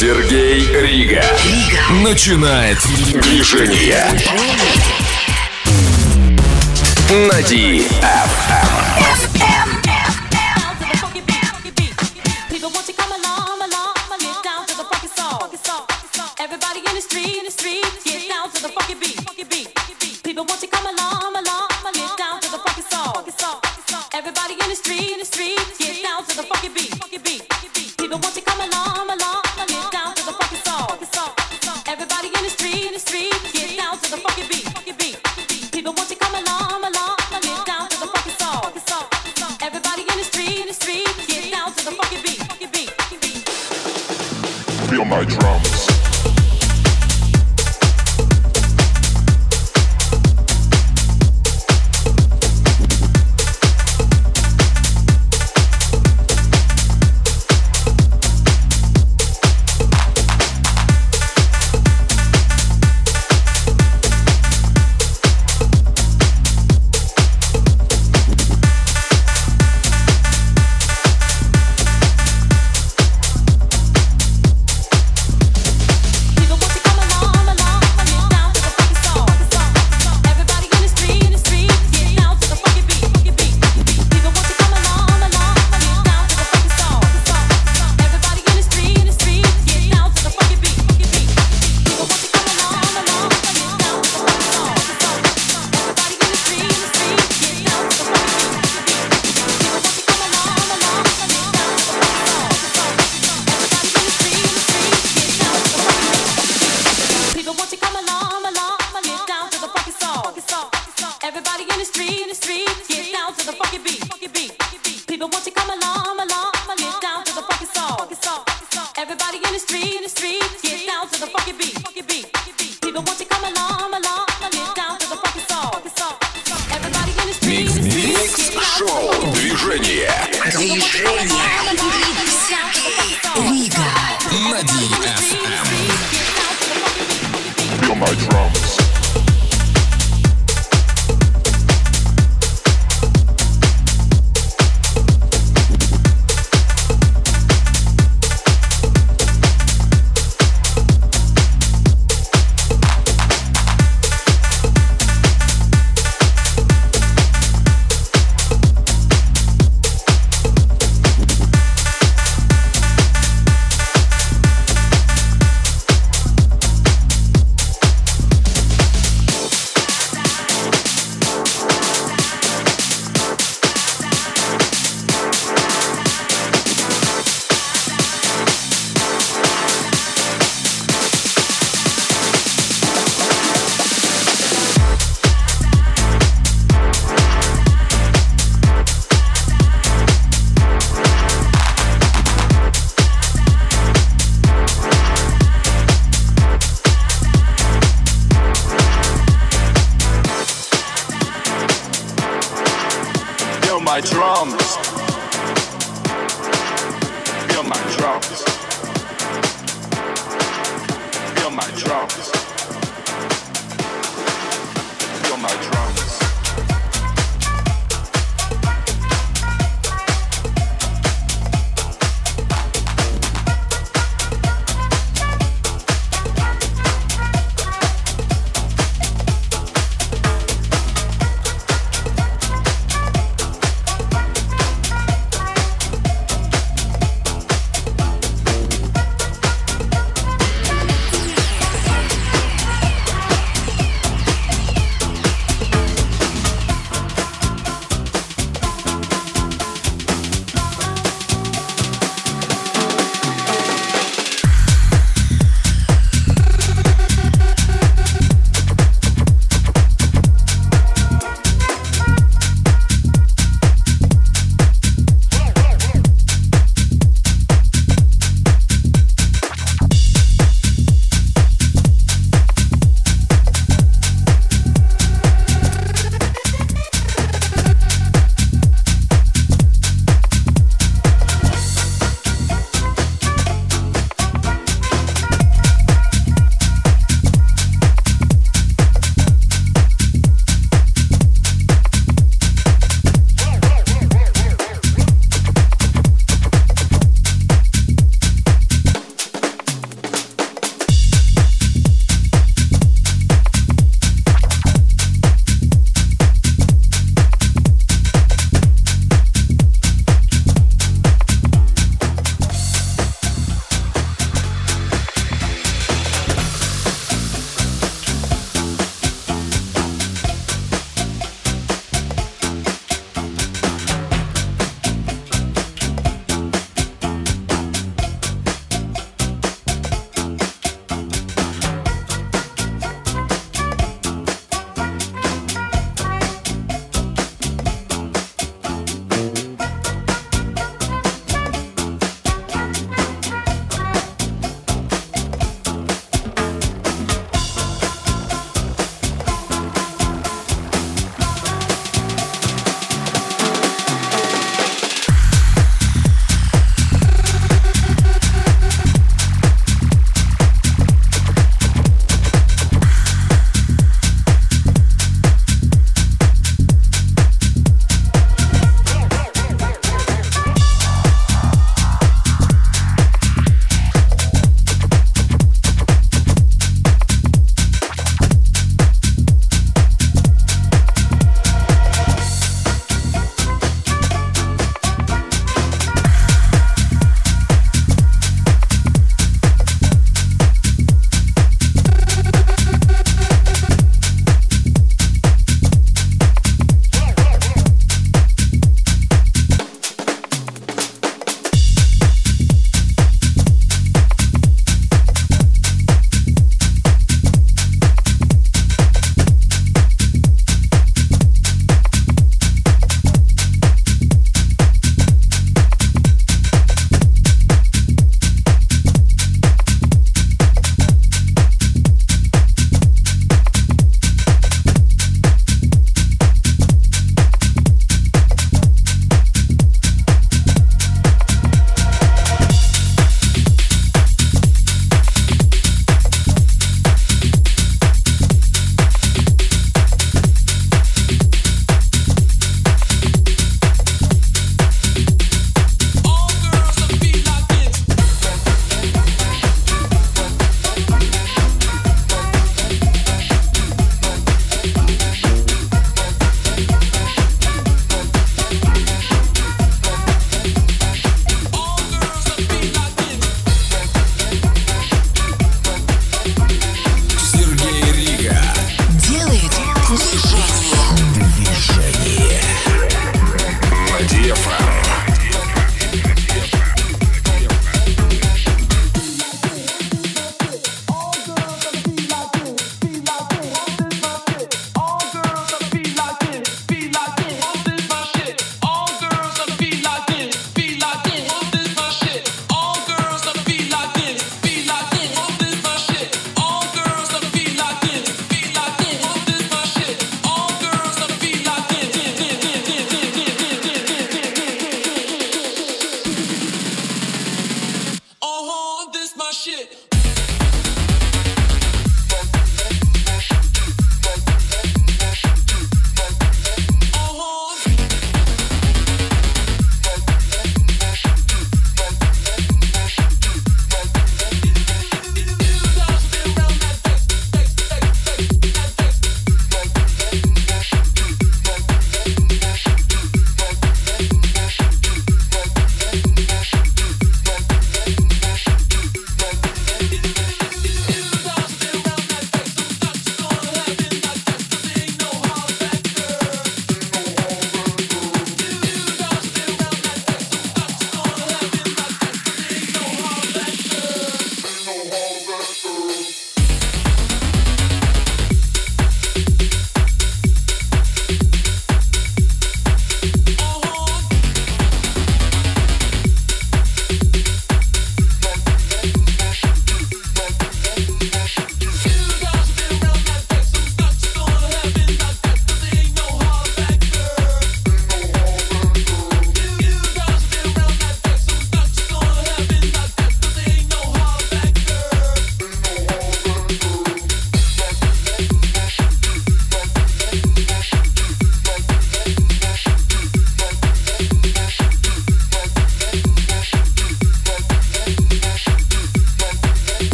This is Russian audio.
Сергей Рига. Рига. Начинает движение. На DFM.